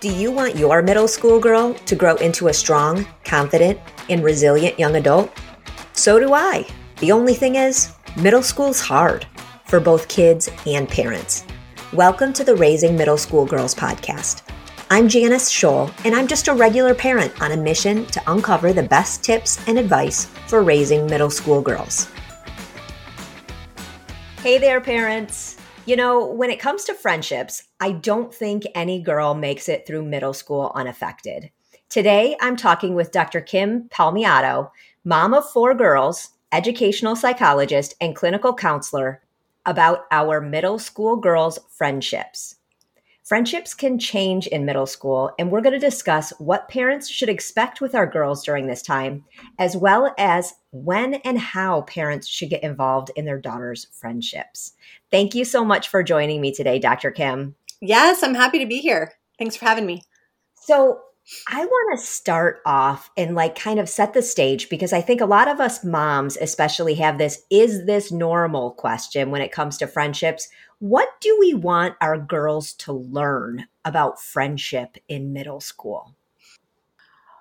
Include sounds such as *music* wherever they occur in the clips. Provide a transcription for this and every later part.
Do you want your middle school girl to grow into a strong, confident, and resilient young adult? So do I. The only thing is, middle school's hard for both kids and parents. Welcome to the Raising Middle School Girls podcast. I'm Janice Scholl, and I'm just a regular parent on a mission to uncover the best tips and advice for raising middle school girls. Hey there, parents. You know, when it comes to friendships, I don't think any girl makes it through middle school unaffected. Today, I'm talking with Dr. Kim Palmiotto, mom of four girls, educational psychologist, and clinical counselor, about our middle school girls' friendships. Friendships can change in middle school, and we're going to discuss what parents should expect with our girls during this time, as well as when and how parents should get involved in their daughters' friendships. Thank you so much for joining me today, Dr. Kim. Yes, I'm happy to be here. Thanks for having me. So, I want to start off and like kind of set the stage because I think a lot of us moms, especially, have this is this normal question when it comes to friendships. What do we want our girls to learn about friendship in middle school?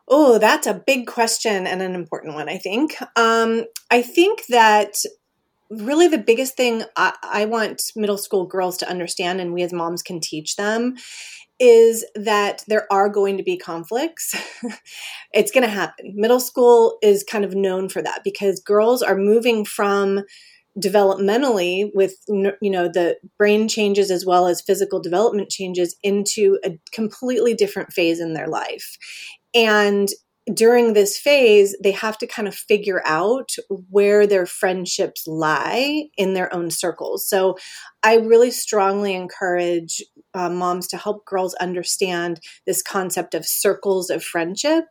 Oh, that's a big question and an important one, I think. Um, I think that really the biggest thing I, I want middle school girls to understand, and we as moms can teach them, is that there are going to be conflicts. *laughs* it's going to happen. Middle school is kind of known for that because girls are moving from developmentally with you know the brain changes as well as physical development changes into a completely different phase in their life and during this phase they have to kind of figure out where their friendships lie in their own circles. So i really strongly encourage uh, moms to help girls understand this concept of circles of friendship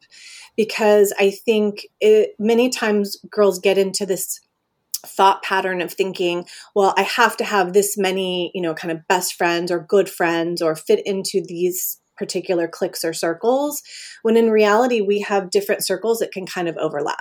because i think it, many times girls get into this thought pattern of thinking, well, I have to have this many, you know, kind of best friends or good friends or fit into these particular cliques or circles, when in reality, we have different circles that can kind of overlap.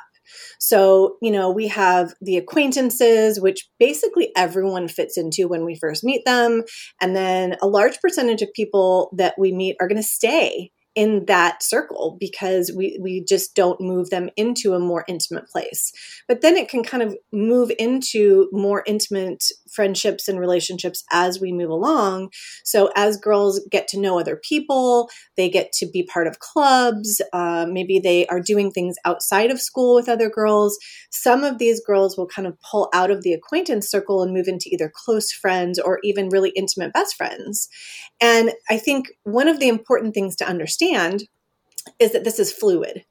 So, you know, we have the acquaintances, which basically everyone fits into when we first meet them. And then a large percentage of people that we meet are going to stay in that circle because we we just don't move them into a more intimate place but then it can kind of move into more intimate friendships and relationships as we move along. So as girls get to know other people they get to be part of clubs uh, maybe they are doing things outside of school with other girls. Some of these girls will kind of pull out of the acquaintance circle and move into either close friends or even really intimate best friends. And i think one of the important things to understand understand is that this is fluid.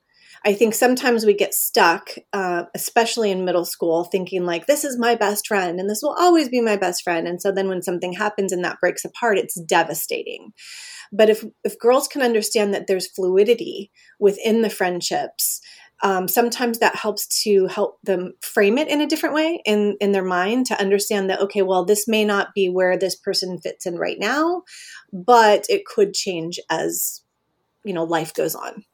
I think sometimes we get stuck, uh, especially in middle school, thinking like, this is my best friend and this will always be my best friend. And so then when something happens and that breaks apart, it's devastating. But if, if girls can understand that there's fluidity within the friendships, um, sometimes that helps to help them frame it in a different way in, in their mind to understand that, okay, well, this may not be where this person fits in right now, but it could change as you know life goes on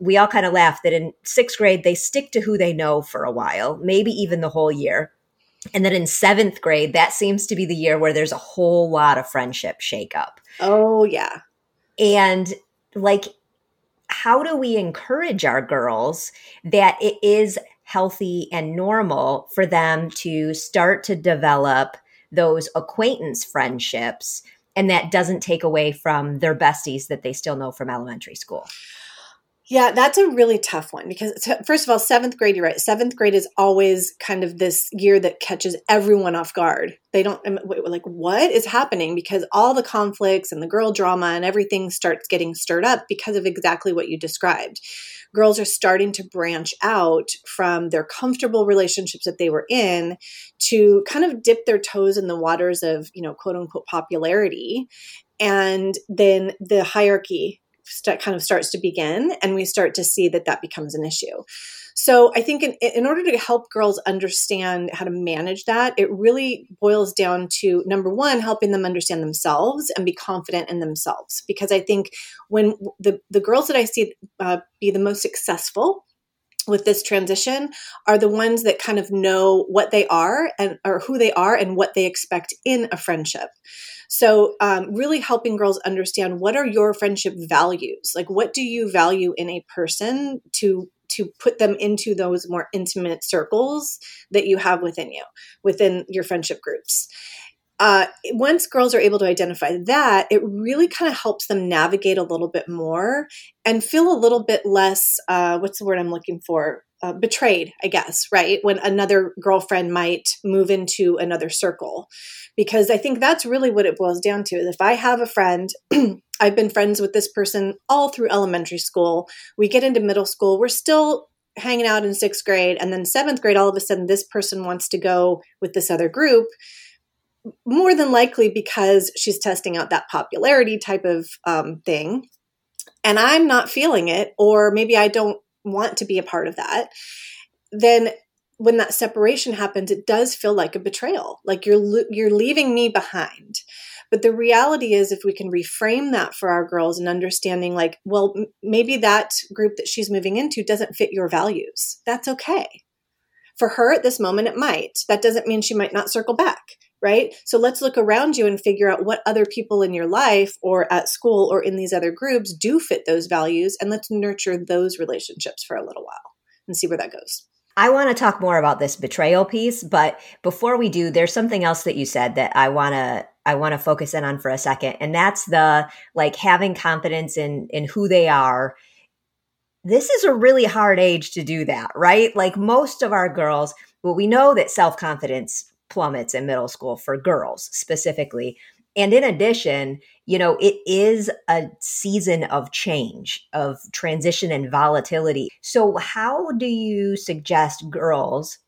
we all kind of laugh that in sixth grade they stick to who they know for a while maybe even the whole year. And then in seventh grade that seems to be the year where there's a whole lot of friendship shake up. Oh yeah. And like how do we encourage our girls that it is healthy and normal for them to start to develop those acquaintance friendships and that doesn't take away from their besties that they still know from elementary school. Yeah, that's a really tough one because, first of all, seventh grade, you're right. Seventh grade is always kind of this year that catches everyone off guard. They don't, um, like, what is happening? Because all the conflicts and the girl drama and everything starts getting stirred up because of exactly what you described. Girls are starting to branch out from their comfortable relationships that they were in to kind of dip their toes in the waters of, you know, quote unquote popularity. And then the hierarchy st- kind of starts to begin and we start to see that that becomes an issue. So i think in, in order to help girls understand how to manage that it really boils down to number one helping them understand themselves and be confident in themselves. Because i think when the, the girls that i see uh, be the most successful with this transition are the ones that kind of know what they are and or who they are and what they expect in a friendship So, um, really helping girls understand what are your friendship values? Like, what do you value in a person to to put them into those more intimate circles that you have within you, within your friendship groups. Uh, once girls are able to identify that, it really kind of helps them navigate a little bit more and feel a little bit less, uh, what's the word I'm looking for? Uh, betrayed, I guess, right? When another girlfriend might move into another circle. Because I think that's really what it boils down to. If I have a friend, *clears throat* I've been friends with this person all through elementary school, we get into middle school, we're still hanging out in sixth grade, and then seventh grade, all of a sudden, this person wants to go with this other group more than likely because she's testing out that popularity type of um, thing and i'm not feeling it or maybe i don't want to be a part of that then when that separation happens it does feel like a betrayal like you're you're leaving me behind. But the reality is if we can reframe that for our girls and understanding like well m- maybe that group that she's moving into doesn't fit your values that's okay. For her at this moment it might. That doesn't mean she might not circle back right? So let's look around you and figure out what other people in your life or at school or in these other groups do fit those values and let's nurture those relationships for a little while and see where that goes. I want to talk more about this betrayal piece, but before we do, there's something else that you said that I want to I want to focus in on for a second, and that's the like having confidence in in who they are. This is a really hard age to do that, right? Like most of our girls, well, we know that self confidence plummets in middle school for girls specifically. And in addition, you know, it is a season of change, of transition and volatility. So, how do you suggest girls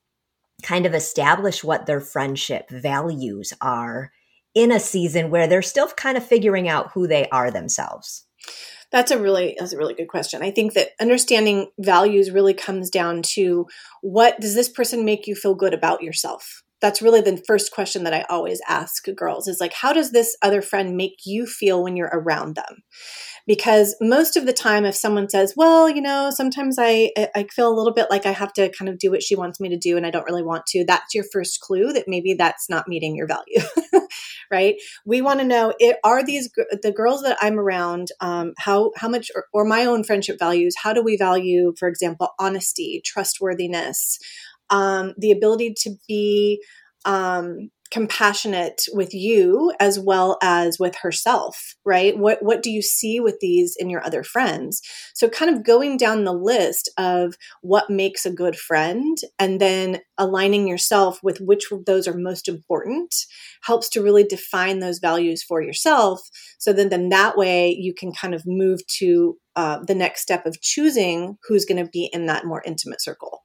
kind of establish what their friendship values are in a season where they're still kind of figuring out who they are themselves? That's a really that's a really good question. I think that understanding values really comes down to what does this person make you feel good about yourself? That's really the first question that I always ask girls is like, how does this other friend make you feel when you're around them? Because most of the time, if someone says, well, you know, sometimes I, I feel a little bit like I have to kind of do what she wants me to do and I don't really want to, that's your first clue that maybe that's not meeting your value, *laughs* right? We want to know, it, are these, the girls that I'm around, um, how, how much, or, or my own friendship values, how do we value, for example, honesty, trustworthiness, um, the ability to be um, compassionate with you as well as with herself right? What what do you see with these in your other friends? So kind of going down the list of what makes a good friend and then aligning yourself with which of those are most important helps to really define those values for yourself. So then then that way you can kind of move to uh, the next step of choosing who's going to be in that more intimate circle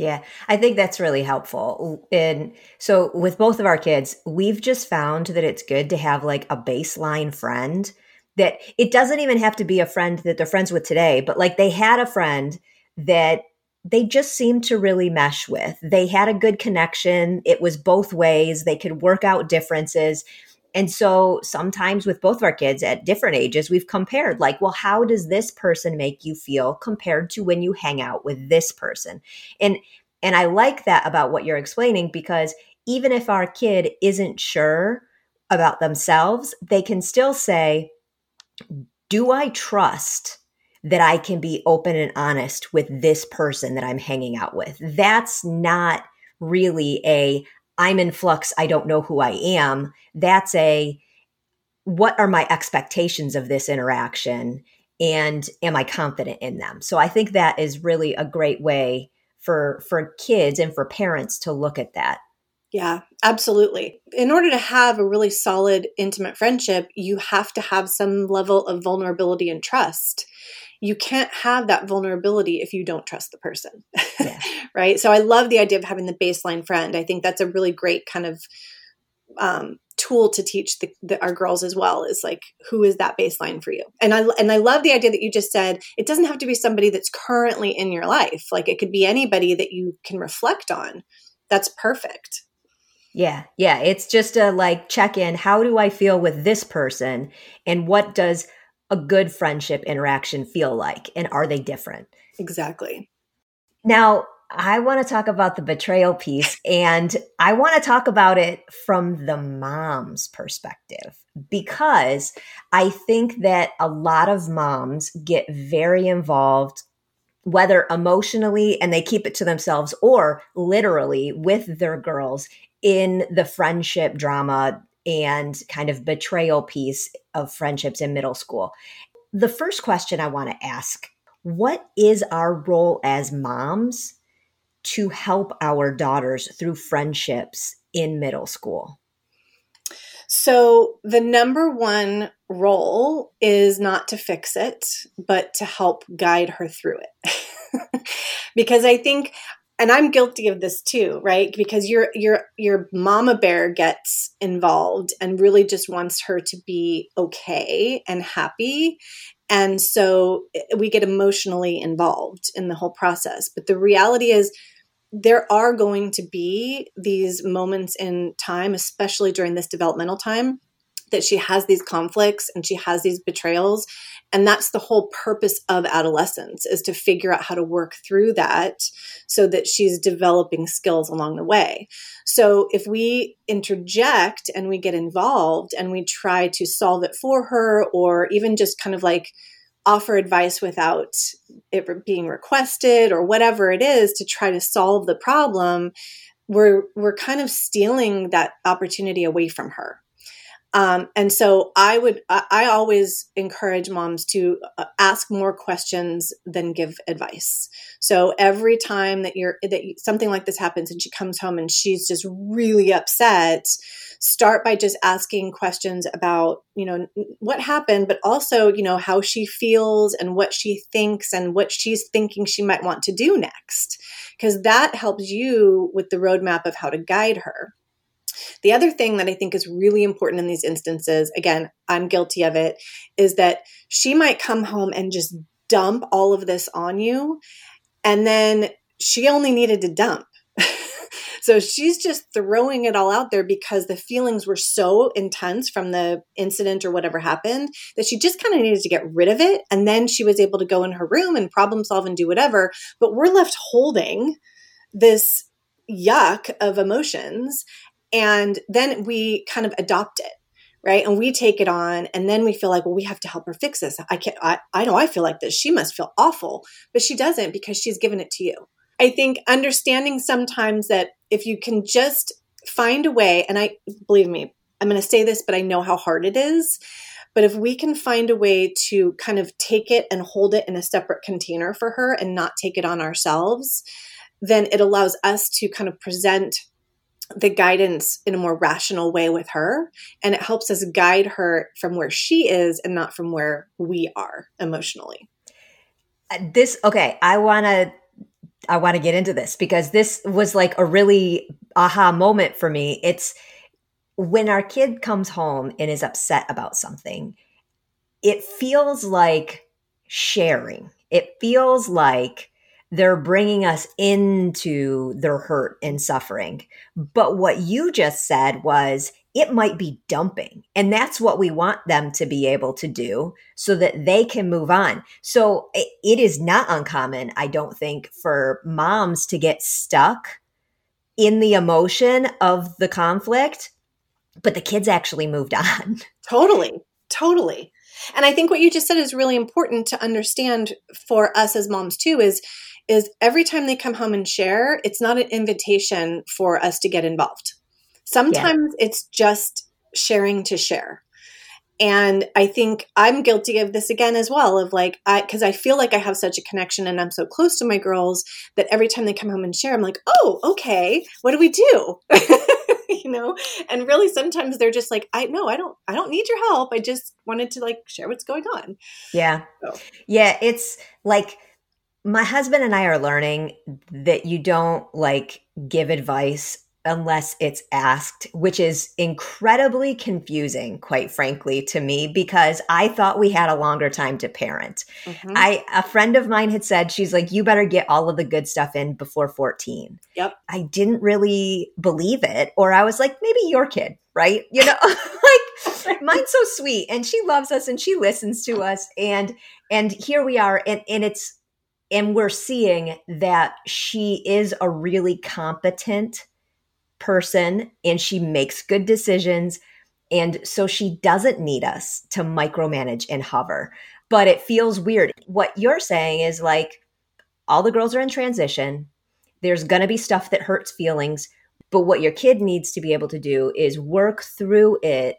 yeah, I think that's really helpful. And so with both of our kids, we've just found that it's good to have like a baseline friend that it doesn't even have to be a friend that they're friends with today, but like they had a friend that they just seemed to really mesh with. They had a good connection. It was both ways. They could work out differences. And so sometimes with both of our kids at different ages, we've compared like, well, how does this person make you feel compared to when you hang out with this person? And and I like that about what you're explaining because even if our kid isn't sure about themselves, they can still say, do I trust that I can be open and honest with this person that I'm hanging out with? That's not really a I'm in flux, I don't know who I am. That's a what are my expectations of this interaction and am I confident in them? So I think that is really a great way for for kids and for parents to look at that. Yeah, absolutely. In order to have a really solid intimate friendship, you have to have some level of vulnerability and trust you can't have that vulnerability if you don't trust the person. Yeah. *laughs* right. So I love the idea of having the baseline friend. I think that's a really great kind of um, tool to teach the, the, our girls as well is like who is that baseline for you and i and i love the idea that you just said it doesn't have to be somebody that's currently in your life like it could be anybody that you can reflect on that's perfect yeah yeah it's just a like check in how do i feel with this person and what does a good friendship interaction feel like and are they different? Exactly. Now, I want to talk about the betrayal piece and I want to talk about it from the mom's perspective because I think that a lot of moms get very involved whether emotionally and they keep it to themselves or literally with their girls in the friendship drama and kind of betrayal piece of friendships in middle school. The first question I want to ask what is our role as moms to help our daughters through friendships in middle school? So, the number one role is not to fix it, but to help guide her through it. *laughs* because I think and I'm guilty of this too, right? Because your your your mama bear gets involved and really just wants her to be okay and happy. And so eh, we get emotionally involved in the whole process. But the reality is there are going to be these moments in time, especially during this developmental time, that she has these conflicts and she has these betrayals. And that's the whole purpose of adolescence is to figure out how to work through that so that she's developing skills along the way. So if we interject and we get involved and we try to solve it for her or even just kind of like offer advice without it being requested or whatever it is to try to solve the problem we're we're kind of stealing that opportunity away from her um, and so I would, I always encourage moms to uh, ask more questions than give advice. So every time that you're, that something like this happens and she comes home and she's just really upset, start by just asking questions about, you know, what happened, but also, you know, how she feels and what she thinks and what she's thinking she might want to do next. Because that helps you with the roadmap of how to guide her. The other thing that I think is really important in these instances, again, I'm guilty of it, is that she might come home and just dump all of this on you. And then she only needed to dump. *laughs* so she's just throwing it all out there because the feelings were so intense from the incident or whatever happened that she just kind of needed to get rid of it. And then she was able to go in her room and problem solve and do whatever. But we're left holding this yuck of emotions and then we kind of adopt it right? And we take it on and then we feel like well we have to help her fix this. I can't i, I know i feel like this. She must feel awful but she doesn't because she's given it to you. I think understanding sometimes that if you can just find a way and i believe me i'm going to say this but i know how hard it is but if we can find a way to kind of take it and hold it in a separate container for her and not take it on ourselves then it allows us to kind of present the guidance in a more rational way with her and it helps us guide her from where she is and not from where we are emotionally. Uh, this okay i want to i want to get into this because this was like a really aha moment for me. It's when our kid comes home and is upset about something it feels like sharing. It feels like they're bringing us into their hurt and suffering. But what you just said was it might be dumping. And that's what we want them to be able to do so that they can move on. So it is not uncommon, I don't think, for moms to get stuck in the emotion of the conflict, but the kids actually moved on. *laughs* Totally. Totally. And I think what you just said is really important to understand for us as moms too is is every time they come home and share, it's not an invitation for us to get involved. Sometimes yeah. it's just sharing to share. And I think I'm guilty of this again as well of like, I, cause I feel like I have such a connection and I'm so close to my girls that every time they come home and share, I'm like, oh, okay, what do we do? *laughs* you know? And really sometimes they're just like, I no, I don't, I don't need your help. I just wanted to like share what's going on. Yeah. So. Yeah. It's like, my husband and I are learning that you don't like give advice unless it's asked, which is incredibly confusing, quite frankly, to me, because I thought we had a longer time to parent. Mm-hmm. I a friend of mine had said, she's like, you better get all of the good stuff in before 14. Yep. I didn't really believe it, or I was like, maybe your kid, right? You know, *laughs* like mine's so sweet and she loves us and she listens to us. And and here we are. And and it's and we're seeing that she is a really competent person and she makes good decisions. And so she doesn't need us to micromanage and hover. But it feels weird. What you're saying is like all the girls are in transition. There's going to be stuff that hurts feelings. But what your kid needs to be able to do is work through it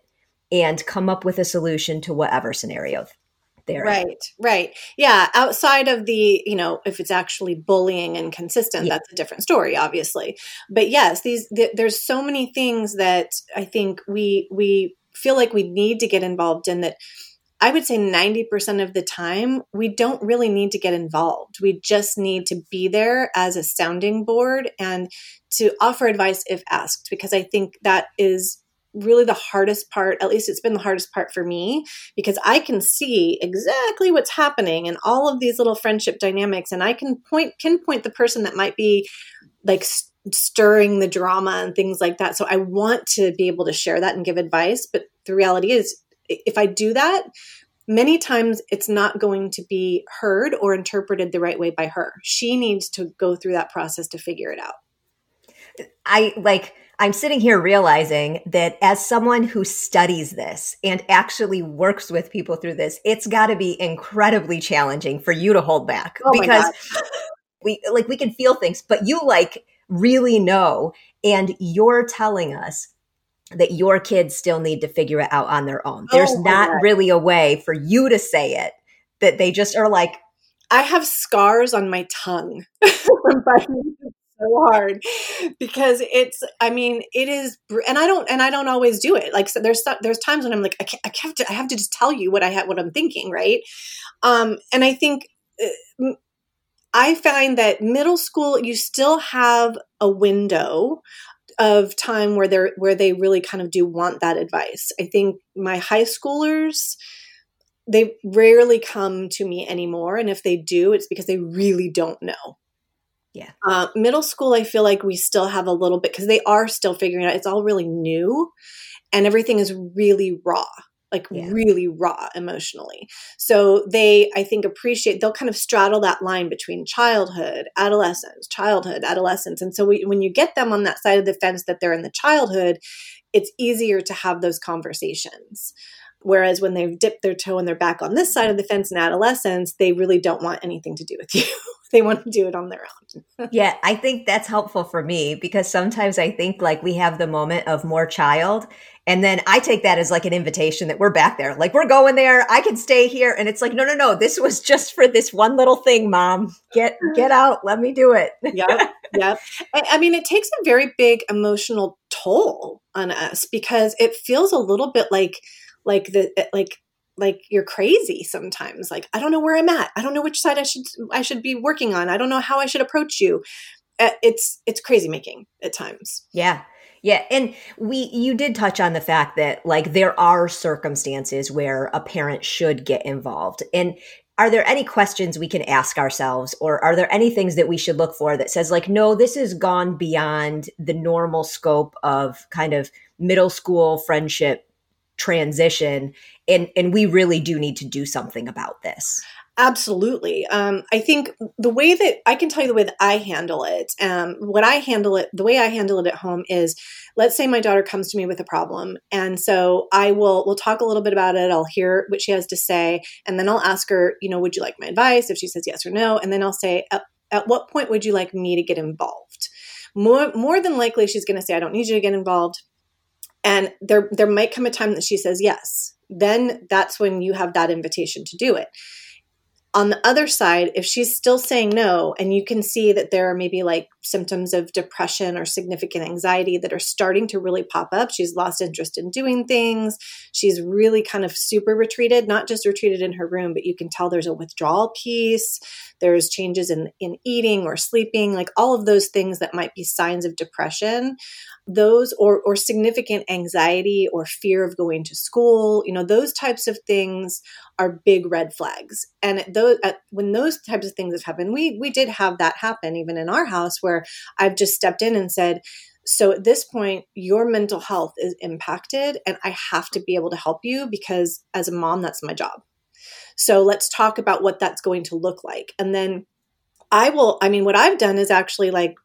and come up with a solution to whatever scenario there. Right, right. Yeah, outside of the, you know, if it's actually bullying and consistent, yeah. that's a different story, obviously. But yes, these th- there's so many things that I think we we feel like we need to get involved in that I would say 90% of the time, we don't really need to get involved. We just need to be there as a sounding board and to offer advice if asked, because I think that is really the hardest part at least it's been the hardest part for me because i can see exactly what's happening and all of these little friendship dynamics and i can point pinpoint the person that might be like stirring the drama and things like that. So i want to be able to share that and give advice but the reality is if i do that many times it's not going to be heard or interpreted the right way by her. She needs to go through that process to figure it out. I like I'm sitting here realizing that as someone who studies this and actually works with people through this, it's got to be incredibly challenging for you to hold back oh because *laughs* we like we can feel things, but you like really know and you're telling us that your kids still need to figure it out on their own. Oh There's oh not God. really a way for you to say it that they just are like I have scars on my tongue *laughs* from biting so hard because it's i mean it is and i don't and i don't always do it. Like so there's there's times when i'm like i, can't, I have to i have to just tell you what i have what i'm thinking right? Um and i think uh, i find that middle school you still have a window of time where they're where they really kind of do want that advice. I think my high schoolers they rarely come to me anymore and if they do it's because they really don't know yeah. Uh, middle school, I feel like we still have a little bit because they are still figuring out. It's all really new, and everything is really raw, like yeah. really raw emotionally. So they, I think, appreciate. They'll kind of straddle that line between childhood, adolescence, childhood, adolescence, and so we, when you get them on that side of the fence that they're in the childhood, it's easier to have those conversations. Whereas when they've dipped their toe and they're back on this side of the fence in adolescence, they really don't want anything to do with *laughs* you. *laughs* they want to do it on their own. *laughs* yeah, I think that's helpful for me because sometimes I think like we have the moment of more child and then I take that as like an invitation that we're back there. Like we're going there. I can stay here. And it's like, no, no, no. This was just for this one little thing, mom. Get get out. Let me do it. *laughs* yep. Yep. I, I mean, it takes a very big emotional toll on us because it feels a little bit like like the like like you're crazy sometimes like i don't know where i'm at. I don't know which side i should i should be working on. I don't know how i should approach you. Eh, it's it's crazy making at times. Yeah. Yeah and we you did touch on the fact that like there are circumstances where a parent should get involved and are there any questions we can ask ourselves or are there any things that we should look for that says like no this has gone beyond the normal scope of kind of middle school friendship transition and and we really do need to do something about this. Absolutely. Um, i think the way that i can tell you the way that i handle it um, what i handle it the way i handle it at home is let's say my daughter comes to me with a problem and so i will we'll talk a little bit about it. I'll hear what she has to say and then i'll ask her you know would you like my advice? If she says yes or no and then i'll say at, at what point would you like me to get involved? More more than likely she's going to say i don't need you to get involved. And there there might come a time that she says yes then that's when you have that invitation to do it on the other side, if she's still saying no, and you can see that there are maybe like symptoms of depression or significant anxiety that are starting to really pop up, she's lost interest in doing things. She's really kind of super retreated, not just retreated in her room, but you can tell there's a withdrawal piece. There's changes in, in eating or sleeping, like all of those things that might be signs of depression. Those or, or significant anxiety or fear of going to school, you know, those types of things are big red flags. And those at, uh, when those types of things have happened, we we did have that happen even in our house where I've just stepped in and said, so at this point, your mental health is impacted, and I have to be able to help you because as a mom, that's my job. So let's talk about what that's going to look like. And then I will, I mean, what I've done is actually like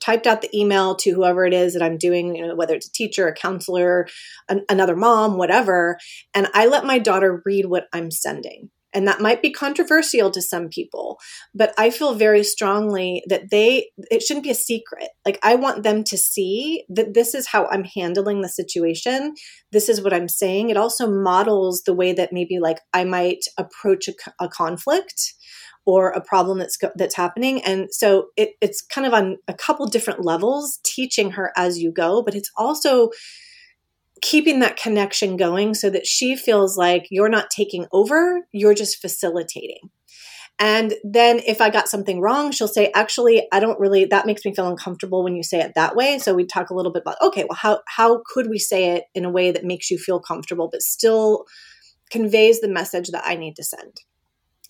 typed out the email to whoever it is that I'm doing, you know, whether it's a teacher, a counselor, an, another mom, whatever. And I let my daughter read what I'm sending. And that might be controversial to some people, but I feel very strongly that they, it shouldn't be a secret. Like, I want them to see that this is how I'm handling the situation. This is what I'm saying. It also models the way that maybe like I might approach a, a conflict or a problem that's that's happening and so it, it's kind of on a couple different levels teaching her as you go but it's also keeping that connection going so that she feels like you're not taking over you're just facilitating and then if I got something wrong, she'll say, actually, I don't really, that makes me feel uncomfortable when you say it that way. So we talk a little bit about, okay, well, how, how could we say it in a way that makes you feel comfortable, but still conveys the message that I need to send?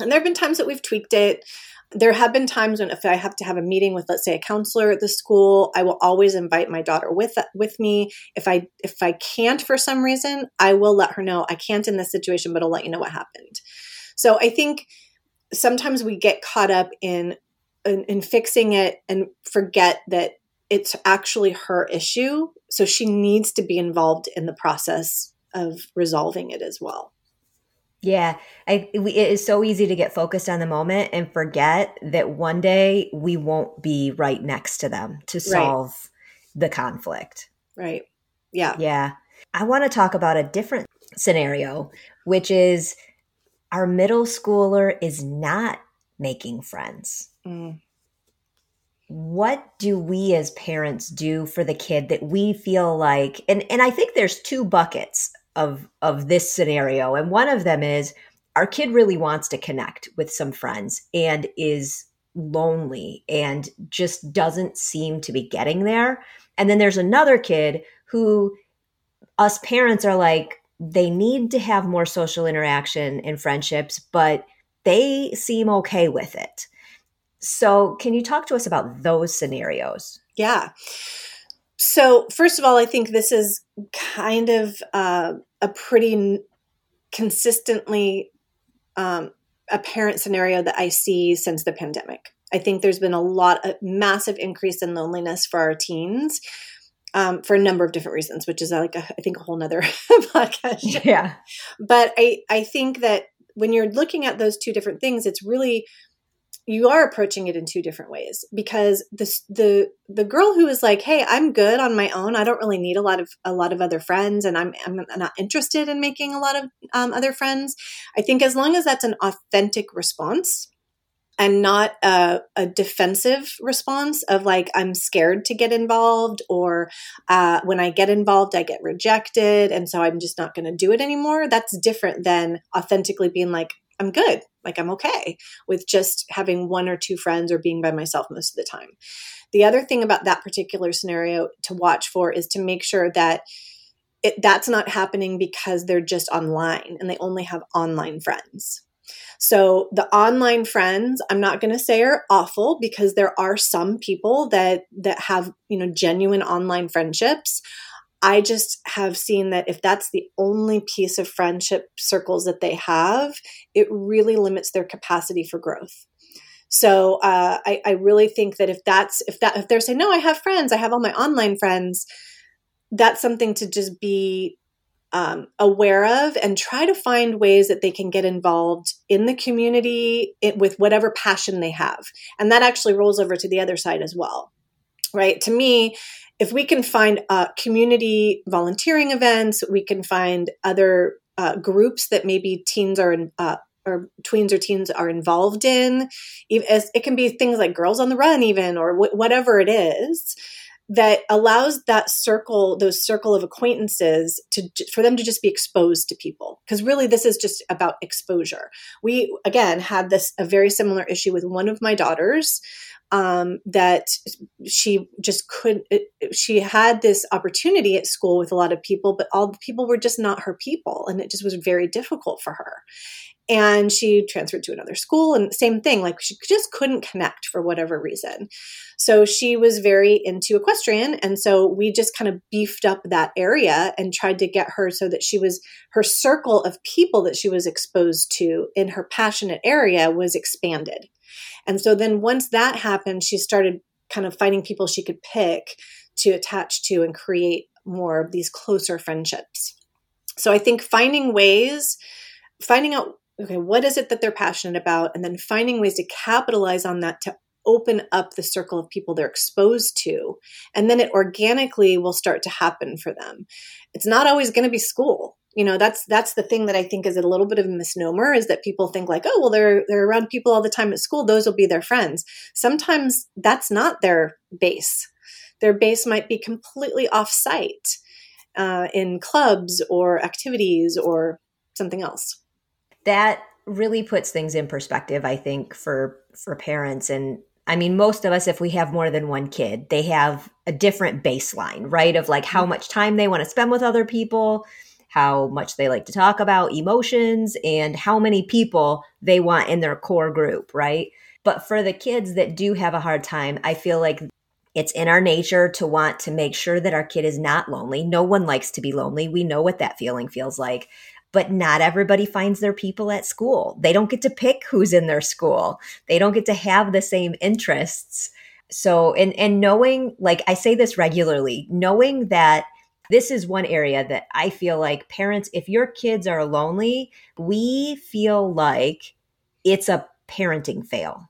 And there have been times that we've tweaked it. There have been times when if I have to have a meeting with let's say a counselor at the school, I will always invite my daughter with with me. If I if I can't for some reason, I will let her know I can't in this situation, but I'll let you know what happened. So I think sometimes we get caught up in in, in fixing it and forget that it's actually her issue. So she needs to be involved in the process of resolving it as well. Yeah, I, it is so easy to get focused on the moment and forget that one day we won't be right next to them to solve right. the conflict. Right. Yeah. Yeah. I want to talk about a different scenario, which is our middle schooler is not making friends. Mm. What do we as parents do for the kid that we feel like and and I think there's two buckets of of this scenario. And one of them is our kid really wants to connect with some friends and is lonely and just doesn't seem to be getting there. And then there's another kid who us parents are like they need to have more social interaction and friendships but they seem okay with it. So can you talk to us about those scenarios? Yeah so, first of all, I think this is kind of uh, a pretty consistently um, apparent scenario that I see since the pandemic. I think there's been a lot, a massive increase in loneliness for our teens um, for a number of different reasons, which is like a, I think a whole nother *laughs* podcast. Yeah, but I I think that when you're looking at those two different things, it's really you are approaching it in two different ways because the the the girl who is like, "Hey, I'm good on my own. I don't really need a lot of a lot of other friends, and I'm I'm not interested in making a lot of um, other friends." I think as long as that's an authentic response and not a, a defensive response of like I'm scared to get involved, or uh, when I get involved, I get rejected, and so I'm just not going to do it anymore. That's different than authentically being like, I'm good. Like I'm okay with just having one or two friends or being by myself most of the time. The other thing about that particular scenario to watch for is to make sure that it, that's not happening because they're just online and they only have online friends. So the online friends, I'm not going to say are awful because there are some people that that have, you know, genuine online friendships. I just have seen that if that's the only piece of friendship circles that they have, it really limits their capacity for growth. So uh, I, I really think that if that's if that if they're saying no, I have friends, I have all my online friends, that's something to just be um, aware of and try to find ways that they can get involved in the community it, with whatever passion they have. And that actually rolls over to the other side as well right? To me, if we can find uh, community volunteering events, we can find other uh, groups that maybe teens are in, uh, or tweens or teens are involved in. It can be things like Girls on the Run, even or wh- whatever it is that allows that circle, those circle of acquaintances, to for them to just be exposed to people. Because really, this is just about exposure. We again had this a very similar issue with one of my daughters um, that she just couldn't. she had this opportunity at school with a lot of people but all the people were just not her people and it just was very difficult for her and she transferred to another school and same thing like she just couldn't connect for whatever reason so she was very into equestrian and so we just kind of beefed up that area and tried to get her so that she was her circle of people that she was exposed to in her passionate area was expanded And so then once that happened, she started kind of finding people she could pick to attach to and create more of these closer friendships. So I think finding ways, finding out, okay, what is it that they're passionate about, and then finding ways to capitalize on that to open up the circle of people they're exposed to. And then it organically will start to happen for them. It's not always going to be school. You know, that's that's the thing that I think is a little bit of a misnomer is that people think like, oh, well, they're they're around people all the time at school; those will be their friends. Sometimes that's not their base. Their base might be completely off-site uh, in clubs or activities or something else. That really puts things in perspective, I think, for for parents and I mean, most of us, if we have more than one kid, they have a different baseline, right? Of like how mm-hmm. much time they want to spend with other people, how much they like to talk about emotions, and how many people they want in their core group, right? But for the kids that do have a hard time, I feel like it's in our nature to want to make sure that our kid is not lonely. No one likes to be lonely. We know what that feeling feels like but not everybody finds their people at school. They don't get to pick who's in their school. They don't get to have the same interests. So, and and knowing, like I say this regularly, knowing that this is one area that I feel like parents, if your kids are lonely, we feel like it's a parenting fail.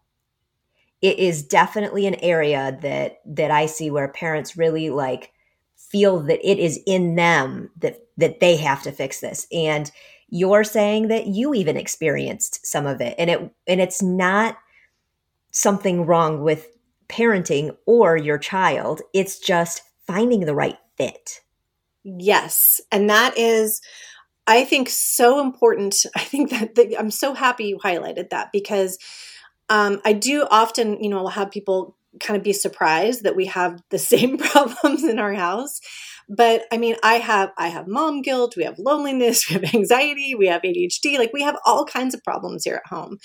It is definitely an area that that I see where parents really like feel that it is in them that that they have to fix this. And you're saying that you even experienced some of it. And it and it's not something wrong with parenting or your child. It's just finding the right fit. Yes. And that is i think so important. *laughs* I think that, that i'm so happy you highlighted that because um, i do often you know have people kind of be surprised that we have the *laughs* same problems in our house. But i mean i have i have mom guilt we have loneliness *laughs* we have anxiety we have adhd like we have all kinds of problems here at home.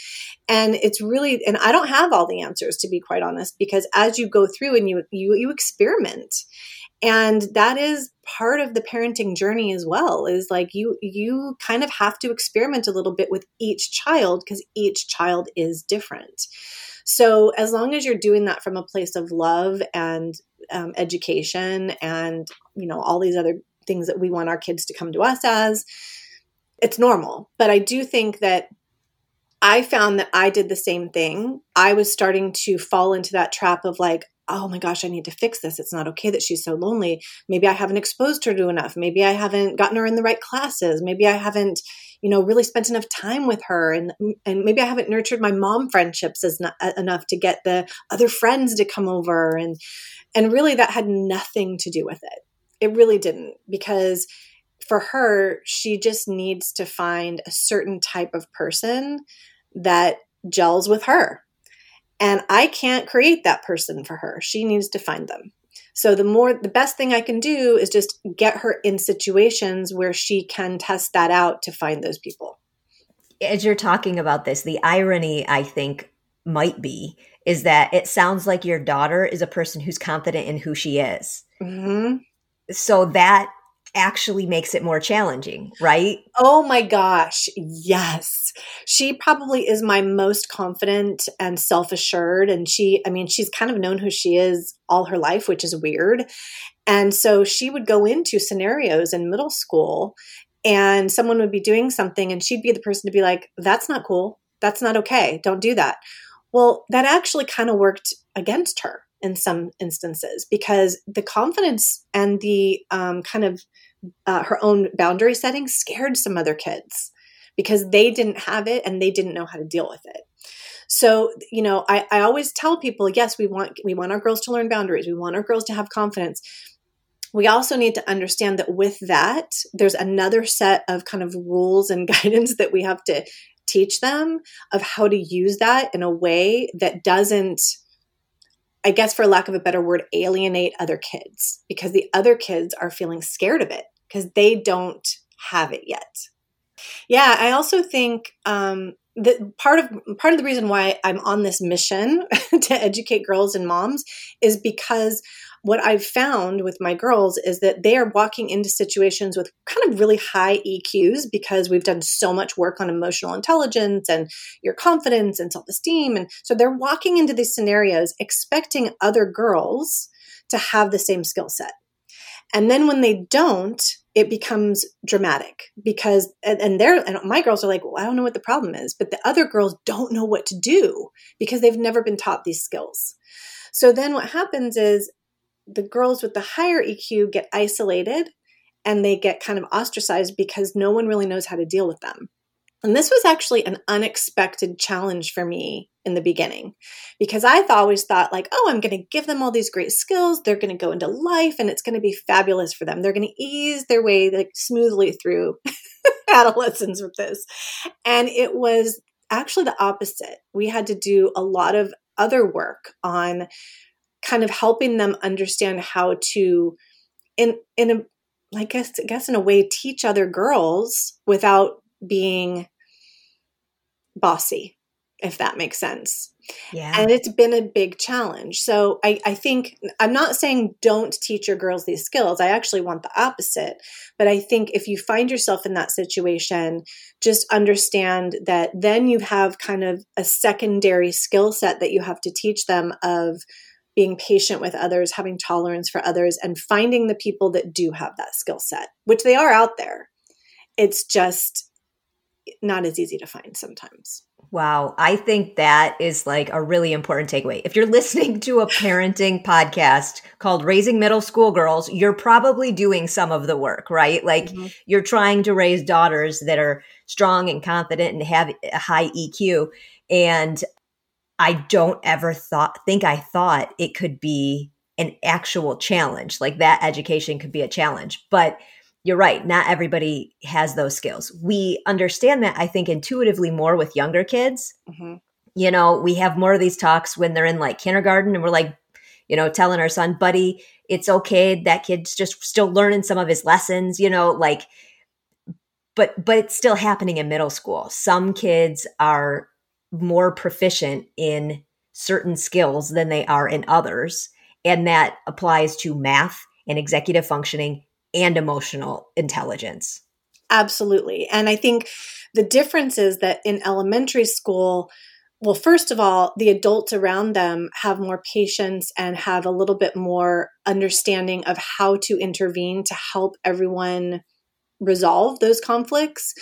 And it's really and i don't have all the answers to be quite honest because as you go through and you you, you experiment and that is part of the parenting journey as well is like you you kind of have to experiment a little bit with each child because each child is different so as long as you're doing that from a place of love and um, education and you know all these other things that we want our kids to come to us as it's normal but i do think that i found that i did the same thing i was starting to fall into that trap of like oh my gosh, I need to fix this. It's not okay that she's so lonely. Maybe I haven't exposed her to enough. Maybe I haven't gotten her in the right classes. Maybe I haven't, you know, really spent enough time with her. And, and maybe I haven't nurtured my mom friendships as not, uh, enough to get the other friends to come over. And, and really that had nothing to do with it. It really didn't because for her, she just needs to find a certain type of person that gels with her and I can't create that person for her. She needs to find them. So the more the best thing I can do is just get her in situations where she can test that out to find those people. As you're talking about this, the irony I think might be is that it sounds like your daughter is a person who's confident in who she is. Mm-hmm. So that actually makes it more challenging, right? Oh my gosh, yes. She probably is my most confident and self assured. And she, I mean, she's kind of known who she is all her life, which is weird. And so she would go into scenarios in middle school and someone would be doing something and she'd be the person to be like, that's not cool. That's not okay. Don't do that. Well, that actually kind of worked against her in some instances because the confidence and the um, kind of uh, her own boundary setting scared some other kids because they didn't have it and they didn't know how to deal with it. So you know I, I always tell people yes we want we want our girls to learn boundaries. We want our girls to have confidence. We also need to understand that with that there's another set of kind of rules and *laughs* guidance that we have to teach them of how to use that in a way that doesn't I guess, for lack of a better word, alienate other kids because the other kids are feeling scared of it because they don't have it yet. Yeah, I also think um, that part of part of the reason why I'm on this mission *laughs* to educate girls and moms is because what I've found with my girls is that they are walking into situations with kind of really high EQs because we've done so much work on emotional intelligence and your confidence and self esteem. And so they're walking into these scenarios expecting other girls to have the same skill set. And then when they don't, it becomes dramatic because, and, they're, and my girls are like, well, I don't know what the problem is. But the other girls don't know what to do because they've never been taught these skills. So then what happens is the girls with the higher EQ get isolated and they get kind of ostracized because no one really knows how to deal with them. And this was actually an unexpected challenge for me in the beginning because I always thought, like, oh, I'm going to give them all these great skills. They're going to go into life and it's going to be fabulous for them. They're going to ease their way like smoothly through *laughs* adolescence with this. And it was actually the opposite. We had to do a lot of other work on kind of helping them understand how to in in a like guess, I guess in a way teach other girls without being bossy if that makes sense. Yeah. And it's been a big challenge. So I, I think i'm not saying don't teach your girls these skills. I actually want the opposite. But i think if you find yourself in that situation just understand that then you have kind of a secondary skill set that you have to teach them of being patient with others, having tolerance for others, and finding the people that do have that skill set, which they are out there. It's just not as easy to find sometimes. Wow. I think that is like a really important takeaway. If you're *laughs* listening to a parenting podcast called Raising Middle School Girls, you're probably doing some of the work, right? Like mm-hmm. you're trying to raise daughters that are strong and confident and have a high EQ. And I don't ever thought think I thought it could be an actual challenge. Like that education could be a challenge. But you're right, not everybody has those skills. We understand that I think intuitively more with younger kids. Mm-hmm. You know, we have more of these talks when they're in like kindergarten and we're like, you know, telling our son, buddy, it's okay. That kid's just still learning some of his lessons, you know, like but but it's still happening in middle school. Some kids are more proficient in certain skills than they are in others. And that applies to math and executive functioning and emotional intelligence. Absolutely. And I think the difference is that in elementary school, well, first of all, the adults around them have more patience and have a little bit more understanding of how to intervene to help everyone resolve those conflicts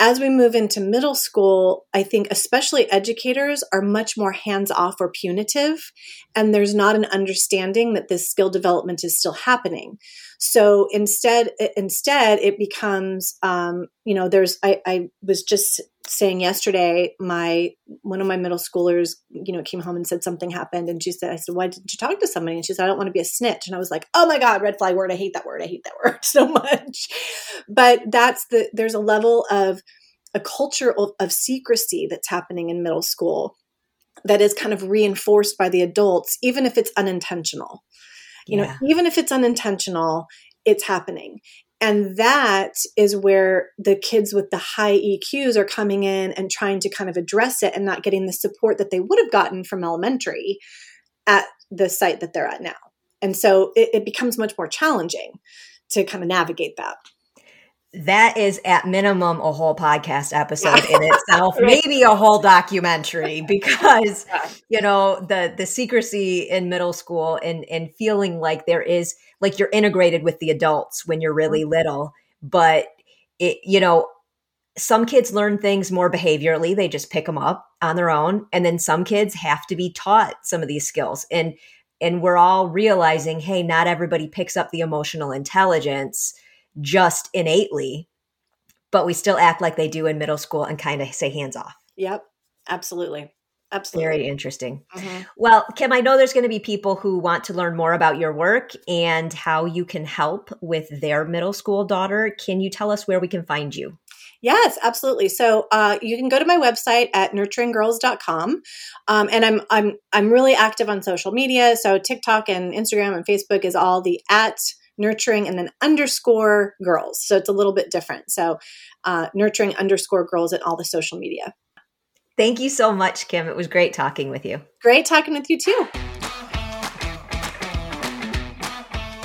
as we move into middle school, I think especially educators are much more hands off or punitive, and there's not an understanding that this skill development is still happening. So instead, instead it becomes, um, you know, there's. I, I was just saying yesterday, my one of my middle schoolers, you know, came home and said something happened, and she said, "I said, why didn't you talk to somebody?" And she said, "I don't want to be a snitch." And I was like, "Oh my god, red flag word! I hate that word! I hate that *laughs* word so much." But that's the there's a level of a culture of, of secrecy that's happening in middle school that is kind of reinforced by the adults, even if it's unintentional you yeah. know even if it's unintentional it's happening and that is where the kids with the high EQs are coming in and trying to kind of address it and not getting the support that they would have gotten from elementary at the site that they're at now. And so it, it becomes much more challenging to kind of navigate that that is at minimum a whole podcast episode in *laughs* itself right. maybe a whole documentary *laughs* because you know the the secrecy in middle school and and feeling like there is like you're integrated with the adults when you're really mm-hmm. little but it you know some kids learn things more behaviorally they just pick them up on their own and then some kids have to be taught some of these skills and and we're all realizing hey not everybody picks up the emotional intelligence just innately, but we still act like they do in middle school and kind of say hands off. Yep, absolutely. Absolutely. Very interesting. Mm-hmm. Well, Kim, I know there's going to be people who want to learn more about your work and how you can help with their middle school daughter. Can you tell us where we can find you? Yes, absolutely. So uh, you can go to my website at nurturinggirls.com. Um, and I'm I'm I'm really active on social media. So TikTok and Instagram and Facebook is all the at nurturing and then underscore girls. So it's a little bit different. So uh, nurturing underscore girls at all the social media. Thank you so much, Kim. It was great talking with you. Great talking with you too.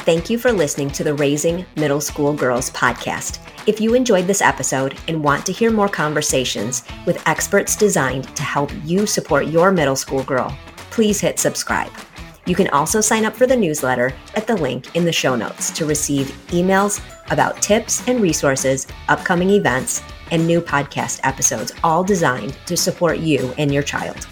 Thank you for listening to the Raising Middle School Girls podcast. If you enjoyed this episode and want to hear more conversations with experts designed to help you support your middle school girl, please hit subscribe. You can also sign up for the newsletter at the link in the show notes to receive emails about tips and resources, upcoming events, and new podcast episodes, all designed to support you and your child.